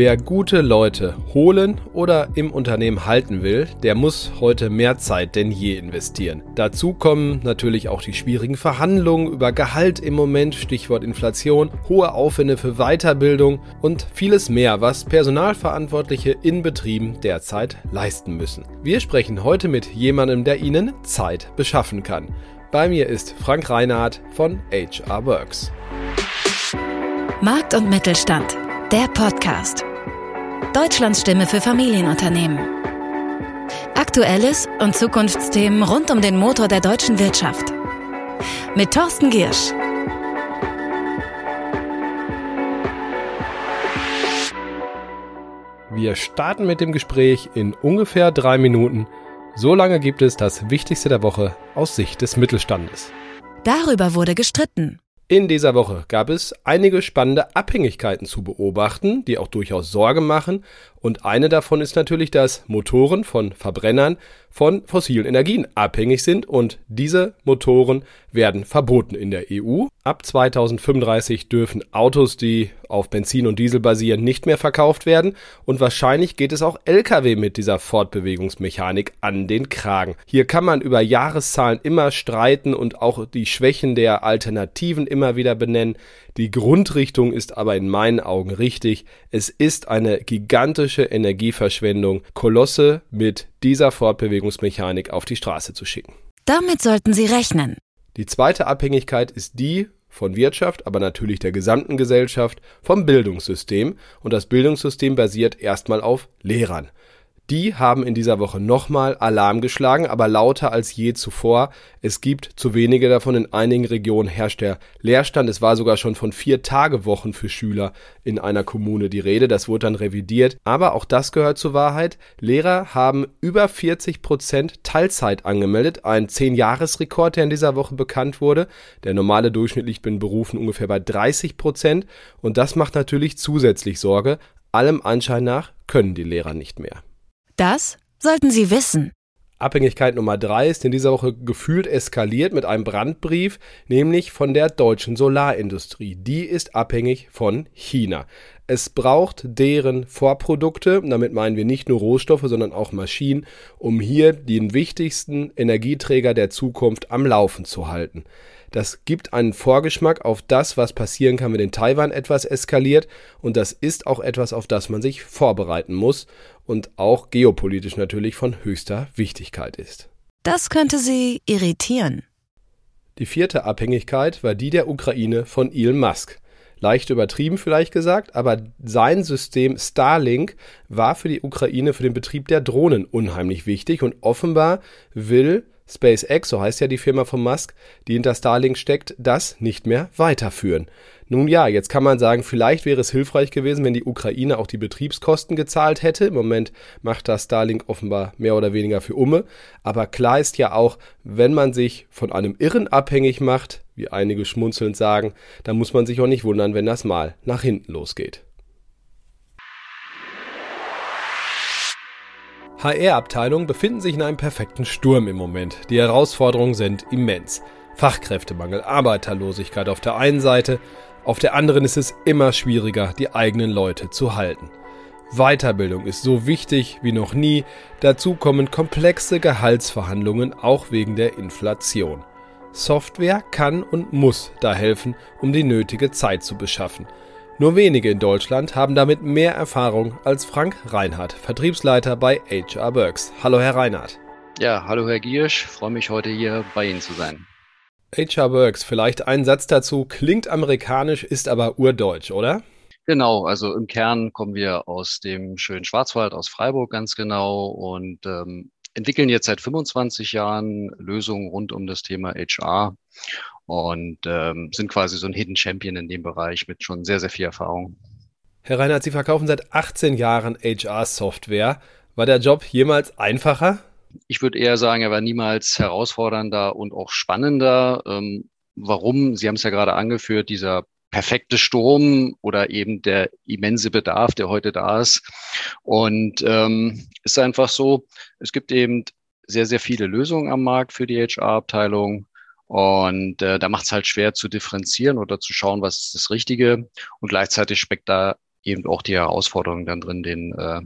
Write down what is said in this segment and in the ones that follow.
Wer gute Leute holen oder im Unternehmen halten will, der muss heute mehr Zeit denn je investieren. Dazu kommen natürlich auch die schwierigen Verhandlungen über Gehalt im Moment, Stichwort Inflation, hohe Aufwände für Weiterbildung und vieles mehr, was Personalverantwortliche in Betrieben derzeit leisten müssen. Wir sprechen heute mit jemandem, der Ihnen Zeit beschaffen kann. Bei mir ist Frank Reinhardt von HR Works. Markt und Mittelstand der Podcast. Deutschlands Stimme für Familienunternehmen. Aktuelles und Zukunftsthemen rund um den Motor der deutschen Wirtschaft. Mit Thorsten Giersch. Wir starten mit dem Gespräch in ungefähr drei Minuten. So lange gibt es das Wichtigste der Woche aus Sicht des Mittelstandes. Darüber wurde gestritten. In dieser Woche gab es einige spannende Abhängigkeiten zu beobachten, die auch durchaus Sorge machen. Und eine davon ist natürlich, dass Motoren von Verbrennern von fossilen Energien abhängig sind und diese Motoren werden verboten in der EU. Ab 2035 dürfen Autos, die auf Benzin und Diesel basieren, nicht mehr verkauft werden und wahrscheinlich geht es auch Lkw mit dieser Fortbewegungsmechanik an den Kragen. Hier kann man über Jahreszahlen immer streiten und auch die Schwächen der Alternativen immer wieder benennen. Die Grundrichtung ist aber in meinen Augen richtig. Es ist eine gigantische Energieverschwendung, Kolosse mit dieser Fortbewegungsmechanik auf die Straße zu schicken. Damit sollten Sie rechnen. Die zweite Abhängigkeit ist die von Wirtschaft, aber natürlich der gesamten Gesellschaft, vom Bildungssystem. Und das Bildungssystem basiert erstmal auf Lehrern. Die haben in dieser Woche nochmal Alarm geschlagen, aber lauter als je zuvor. Es gibt zu wenige davon. In einigen Regionen herrscht der Leerstand. Es war sogar schon von vier Tagewochen für Schüler in einer Kommune die Rede. Das wurde dann revidiert. Aber auch das gehört zur Wahrheit. Lehrer haben über 40 Prozent Teilzeit angemeldet. Ein Zehn-Jahres-Rekord, der in dieser Woche bekannt wurde. Der normale Durchschnitt liegt in Berufen ungefähr bei 30 Prozent. Und das macht natürlich zusätzlich Sorge. Allem Anschein nach können die Lehrer nicht mehr. Das sollten Sie wissen. Abhängigkeit Nummer drei ist in dieser Woche gefühlt eskaliert mit einem Brandbrief, nämlich von der deutschen Solarindustrie. Die ist abhängig von China. Es braucht deren Vorprodukte, damit meinen wir nicht nur Rohstoffe, sondern auch Maschinen, um hier den wichtigsten Energieträger der Zukunft am Laufen zu halten. Das gibt einen Vorgeschmack auf das, was passieren kann, wenn in Taiwan etwas eskaliert. Und das ist auch etwas, auf das man sich vorbereiten muss und auch geopolitisch natürlich von höchster Wichtigkeit ist. Das könnte Sie irritieren. Die vierte Abhängigkeit war die der Ukraine von Elon Musk. Leicht übertrieben vielleicht gesagt, aber sein System Starlink war für die Ukraine für den Betrieb der Drohnen unheimlich wichtig und offenbar will SpaceX, so heißt ja die Firma von Musk, die hinter Starlink steckt, das nicht mehr weiterführen. Nun ja, jetzt kann man sagen, vielleicht wäre es hilfreich gewesen, wenn die Ukraine auch die Betriebskosten gezahlt hätte. Im Moment macht das Starlink offenbar mehr oder weniger für Umme. Aber klar ist ja auch, wenn man sich von einem Irren abhängig macht, wie einige schmunzelnd sagen, dann muss man sich auch nicht wundern, wenn das mal nach hinten losgeht. HR-Abteilungen befinden sich in einem perfekten Sturm im Moment. Die Herausforderungen sind immens. Fachkräftemangel, Arbeiterlosigkeit auf der einen Seite, auf der anderen ist es immer schwieriger, die eigenen Leute zu halten. Weiterbildung ist so wichtig wie noch nie, dazu kommen komplexe Gehaltsverhandlungen auch wegen der Inflation. Software kann und muss da helfen, um die nötige Zeit zu beschaffen. Nur wenige in Deutschland haben damit mehr Erfahrung als Frank Reinhardt, Vertriebsleiter bei HR Works. Hallo, Herr Reinhardt. Ja, hallo, Herr Giersch. Freue mich, heute hier bei Ihnen zu sein. HR Works, vielleicht ein Satz dazu. Klingt amerikanisch, ist aber urdeutsch, oder? Genau, also im Kern kommen wir aus dem schönen Schwarzwald, aus Freiburg ganz genau und ähm, entwickeln jetzt seit 25 Jahren Lösungen rund um das Thema HR und ähm, sind quasi so ein Hidden Champion in dem Bereich mit schon sehr, sehr viel Erfahrung. Herr Reinhardt, Sie verkaufen seit 18 Jahren HR-Software. War der Job jemals einfacher? Ich würde eher sagen, er war niemals herausfordernder und auch spannender. Ähm, warum? Sie haben es ja gerade angeführt, dieser perfekte Sturm oder eben der immense Bedarf, der heute da ist. Und ähm, ist einfach so, es gibt eben sehr, sehr viele Lösungen am Markt für die HR-Abteilung. Und äh, da macht es halt schwer zu differenzieren oder zu schauen, was ist das Richtige. Und gleichzeitig steckt da eben auch die Herausforderungen dann drin, den äh,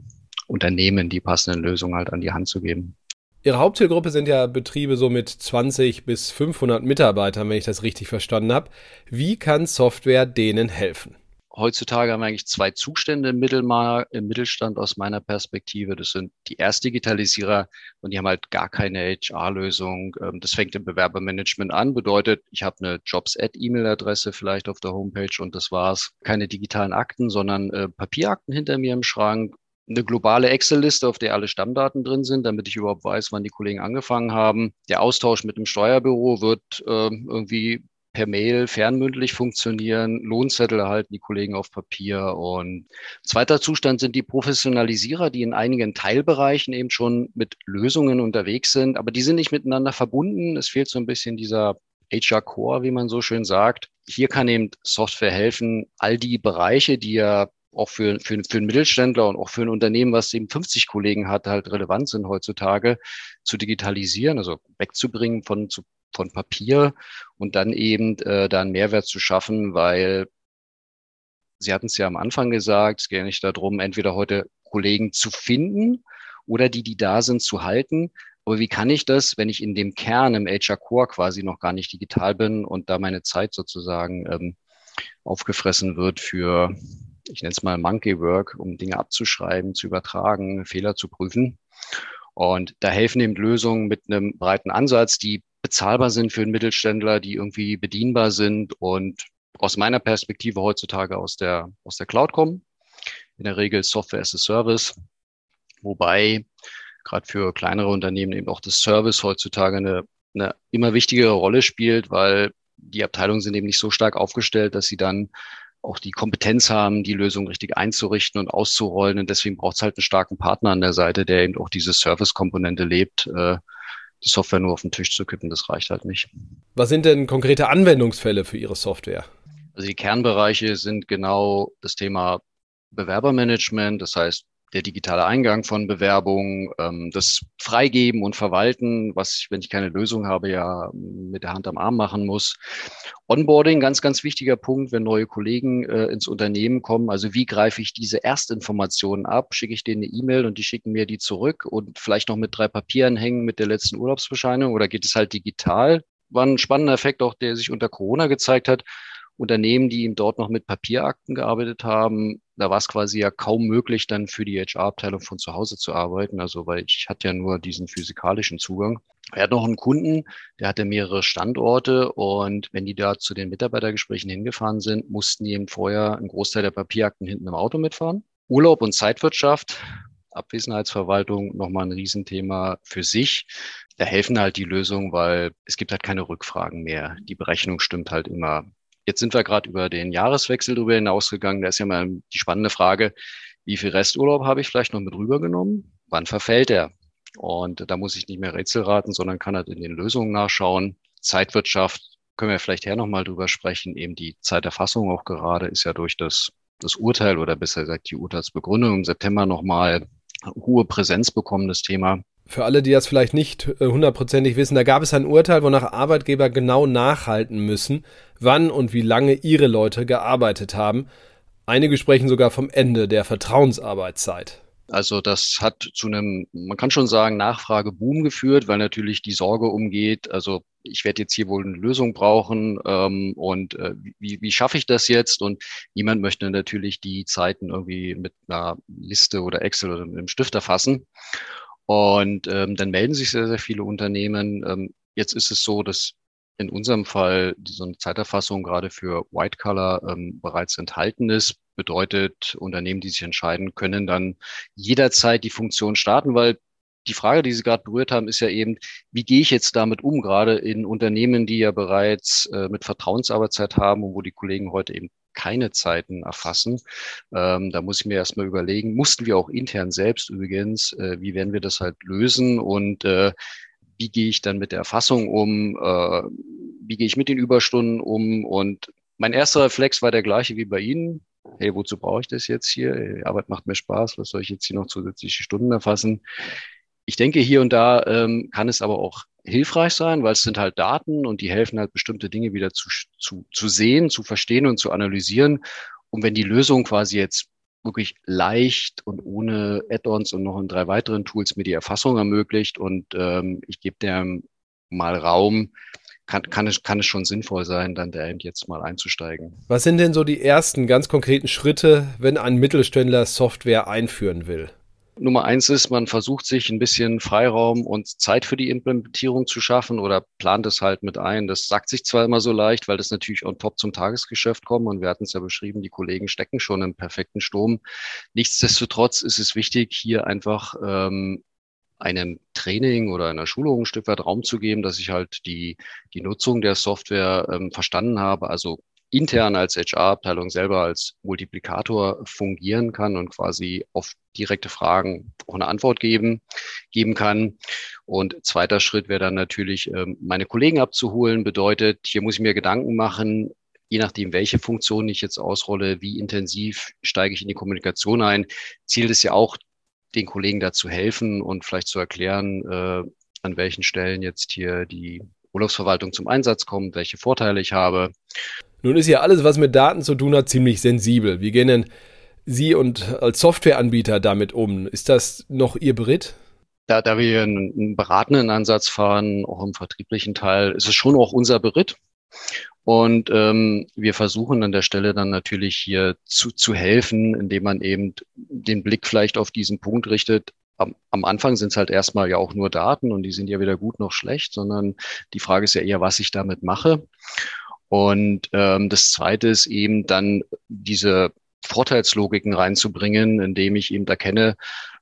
Unternehmen die passenden Lösungen halt an die Hand zu geben. Ihre Hauptzielgruppe sind ja Betriebe so mit 20 bis 500 Mitarbeitern, wenn ich das richtig verstanden habe. Wie kann Software denen helfen? Heutzutage haben wir eigentlich zwei Zustände im, Mittelmar im Mittelstand aus meiner Perspektive. Das sind die Erstdigitalisierer und die haben halt gar keine HR-Lösung. Ähm, das fängt im Bewerbermanagement an, bedeutet, ich habe eine Jobs-Ad-E-Mail-Adresse vielleicht auf der Homepage und das war's. Keine digitalen Akten, sondern äh, Papierakten hinter mir im Schrank eine globale Excel-Liste, auf der alle Stammdaten drin sind, damit ich überhaupt weiß, wann die Kollegen angefangen haben. Der Austausch mit dem Steuerbüro wird äh, irgendwie per Mail fernmündlich funktionieren, Lohnzettel erhalten die Kollegen auf Papier. Und zweiter Zustand sind die Professionalisierer, die in einigen Teilbereichen eben schon mit Lösungen unterwegs sind, aber die sind nicht miteinander verbunden. Es fehlt so ein bisschen dieser HR Core, wie man so schön sagt. Hier kann eben Software helfen, all die Bereiche, die ja auch für, für, für einen Mittelständler und auch für ein Unternehmen, was eben 50 Kollegen hat, halt relevant sind heutzutage, zu digitalisieren, also wegzubringen von, zu von Papier und dann eben äh, da einen Mehrwert zu schaffen, weil Sie hatten es ja am Anfang gesagt, es geht ja nicht darum, entweder heute Kollegen zu finden oder die, die da sind, zu halten. Aber wie kann ich das, wenn ich in dem Kern im HR Core quasi noch gar nicht digital bin und da meine Zeit sozusagen ähm, aufgefressen wird für, ich nenne es mal Monkey Work, um Dinge abzuschreiben, zu übertragen, Fehler zu prüfen. Und da helfen eben Lösungen mit einem breiten Ansatz, die bezahlbar sind für einen Mittelständler, die irgendwie bedienbar sind und aus meiner Perspektive heutzutage aus der, aus der Cloud kommen. In der Regel Software as a Service, wobei gerade für kleinere Unternehmen eben auch das Service heutzutage eine, eine immer wichtigere Rolle spielt, weil die Abteilungen sind eben nicht so stark aufgestellt, dass sie dann auch die Kompetenz haben, die Lösung richtig einzurichten und auszurollen. Und deswegen braucht es halt einen starken Partner an der Seite, der eben auch diese Service-Komponente lebt, äh, die Software nur auf den Tisch zu kippen, das reicht halt nicht. Was sind denn konkrete Anwendungsfälle für Ihre Software? Also die Kernbereiche sind genau das Thema Bewerbermanagement, das heißt der digitale Eingang von Bewerbungen, ähm, das Freigeben und Verwalten, was ich, wenn ich keine Lösung habe, ja mit der Hand am Arm machen muss. Onboarding, ganz, ganz wichtiger Punkt, wenn neue Kollegen äh, ins Unternehmen kommen. Also wie greife ich diese Erstinformationen ab? Schicke ich denen eine E-Mail und die schicken mir die zurück und vielleicht noch mit drei Papieren hängen mit der letzten Urlaubsbescheinigung oder geht es halt digital? War ein spannender Effekt auch, der sich unter Corona gezeigt hat. Unternehmen, die ihm dort noch mit Papierakten gearbeitet haben, da war es quasi ja kaum möglich, dann für die HR-Abteilung von zu Hause zu arbeiten. Also, weil ich hatte ja nur diesen physikalischen Zugang. Er hat noch einen Kunden, der hatte mehrere Standorte und wenn die da zu den Mitarbeitergesprächen hingefahren sind, mussten die eben vorher einen Großteil der Papierakten hinten im Auto mitfahren. Urlaub und Zeitwirtschaft, Abwesenheitsverwaltung, nochmal ein Riesenthema für sich. Da helfen halt die Lösungen, weil es gibt halt keine Rückfragen mehr. Die Berechnung stimmt halt immer Jetzt sind wir gerade über den Jahreswechsel drüber hinausgegangen. Da ist ja mal die spannende Frage, wie viel Resturlaub habe ich vielleicht noch mit rübergenommen? Wann verfällt er? Und da muss ich nicht mehr Rätsel raten, sondern kann halt in den Lösungen nachschauen. Zeitwirtschaft können wir vielleicht her nochmal drüber sprechen. Eben die Zeiterfassung auch gerade ist ja durch das, das Urteil oder besser gesagt die Urteilsbegründung im September nochmal hohe Präsenz bekommen, das Thema. Für alle, die das vielleicht nicht äh, hundertprozentig wissen, da gab es ein Urteil, wonach Arbeitgeber genau nachhalten müssen, wann und wie lange ihre Leute gearbeitet haben. Einige sprechen sogar vom Ende der Vertrauensarbeitszeit. Also das hat zu einem, man kann schon sagen, Nachfrageboom geführt, weil natürlich die Sorge umgeht, also ich werde jetzt hier wohl eine Lösung brauchen ähm, und äh, wie, wie schaffe ich das jetzt? Und niemand möchte natürlich die Zeiten irgendwie mit einer Liste oder Excel oder einem Stift erfassen. Und ähm, dann melden sich sehr, sehr viele Unternehmen. Ähm, jetzt ist es so, dass in unserem Fall so eine Zeiterfassung gerade für White Color ähm, bereits enthalten ist. Bedeutet, Unternehmen, die sich entscheiden, können dann jederzeit die Funktion starten, weil die Frage, die Sie gerade berührt haben, ist ja eben, wie gehe ich jetzt damit um, gerade in Unternehmen, die ja bereits äh, mit Vertrauensarbeitszeit haben und wo die Kollegen heute eben keine Zeiten erfassen. Ähm, da muss ich mir erstmal überlegen, mussten wir auch intern selbst übrigens, äh, wie werden wir das halt lösen und äh, wie gehe ich dann mit der Erfassung um, äh, wie gehe ich mit den Überstunden um und mein erster Reflex war der gleiche wie bei Ihnen. Hey, wozu brauche ich das jetzt hier? Die Arbeit macht mir Spaß, was soll ich jetzt hier noch zusätzliche Stunden erfassen? Ich denke, hier und da ähm, kann es aber auch hilfreich sein, weil es sind halt Daten und die helfen halt bestimmte Dinge wieder zu, zu, zu sehen, zu verstehen und zu analysieren. Und wenn die Lösung quasi jetzt wirklich leicht und ohne Add-ons und noch in drei weiteren Tools mir die Erfassung ermöglicht und ähm, ich gebe dem mal Raum, kann, kann, es, kann es schon sinnvoll sein, dann da jetzt mal einzusteigen. Was sind denn so die ersten ganz konkreten Schritte, wenn ein Mittelständler Software einführen will? Nummer eins ist, man versucht sich ein bisschen Freiraum und Zeit für die Implementierung zu schaffen oder plant es halt mit ein. Das sagt sich zwar immer so leicht, weil das natürlich on top zum Tagesgeschäft kommt und wir hatten es ja beschrieben, die Kollegen stecken schon im perfekten Sturm. Nichtsdestotrotz ist es wichtig, hier einfach ähm, einem Training oder einer Schulung ein Stück weit Raum zu geben, dass ich halt die, die Nutzung der Software ähm, verstanden habe, also intern als HR-Abteilung selber als Multiplikator fungieren kann und quasi auf direkte Fragen auch eine Antwort geben, geben kann. Und zweiter Schritt wäre dann natürlich, ähm, meine Kollegen abzuholen. Bedeutet, hier muss ich mir Gedanken machen, je nachdem, welche Funktion ich jetzt ausrolle, wie intensiv steige ich in die Kommunikation ein. Ziel ist ja auch, den Kollegen dazu helfen und vielleicht zu erklären, äh, an welchen Stellen jetzt hier die Urlaubsverwaltung zum Einsatz kommt, welche Vorteile ich habe. Nun ist ja alles, was mit Daten zu tun hat, ziemlich sensibel. Wie gehen denn Sie und als Softwareanbieter damit um? Ist das noch Ihr Beritt? Da, da wir einen, einen beratenden Ansatz fahren, auch im vertrieblichen Teil, ist es schon auch unser Beritt. Und ähm, wir versuchen an der Stelle dann natürlich hier zu, zu helfen, indem man eben den Blick vielleicht auf diesen Punkt richtet. Am, am Anfang sind es halt erstmal ja auch nur Daten und die sind ja weder gut noch schlecht, sondern die Frage ist ja eher, was ich damit mache. Und ähm, das Zweite ist eben dann diese Vorteilslogiken reinzubringen, indem ich eben erkenne,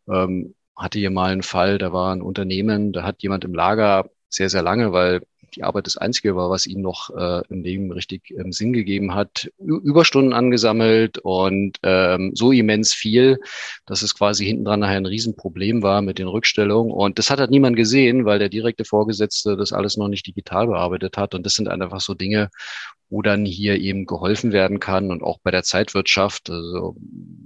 ähm, hatte hier mal einen Fall, da war ein Unternehmen, da hat jemand im Lager sehr, sehr lange, weil die Arbeit das Einzige war, was ihnen noch äh, im Leben richtig ähm, Sinn gegeben hat, Überstunden angesammelt und ähm, so immens viel, dass es quasi hinten dran nachher ein Riesenproblem war mit den Rückstellungen. Und das hat halt niemand gesehen, weil der direkte Vorgesetzte das alles noch nicht digital bearbeitet hat. Und das sind einfach so Dinge, wo dann hier eben geholfen werden kann und auch bei der Zeitwirtschaft. Also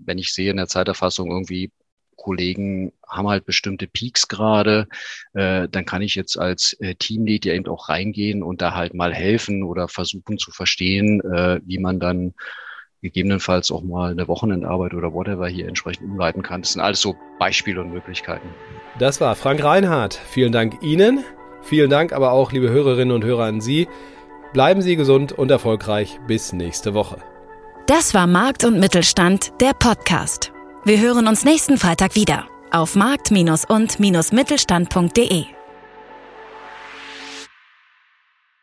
wenn ich sehe in der Zeiterfassung irgendwie Kollegen haben halt bestimmte Peaks gerade, äh, dann kann ich jetzt als äh, Teamlead ja eben auch reingehen und da halt mal helfen oder versuchen zu verstehen, äh, wie man dann gegebenenfalls auch mal eine Wochenendarbeit oder whatever hier entsprechend umleiten kann. Das sind alles so Beispiele und Möglichkeiten. Das war Frank Reinhardt. Vielen Dank Ihnen. Vielen Dank aber auch, liebe Hörerinnen und Hörer, an Sie. Bleiben Sie gesund und erfolgreich. Bis nächste Woche. Das war Markt und Mittelstand, der Podcast. Wir hören uns nächsten Freitag wieder auf markt- und-mittelstand.de.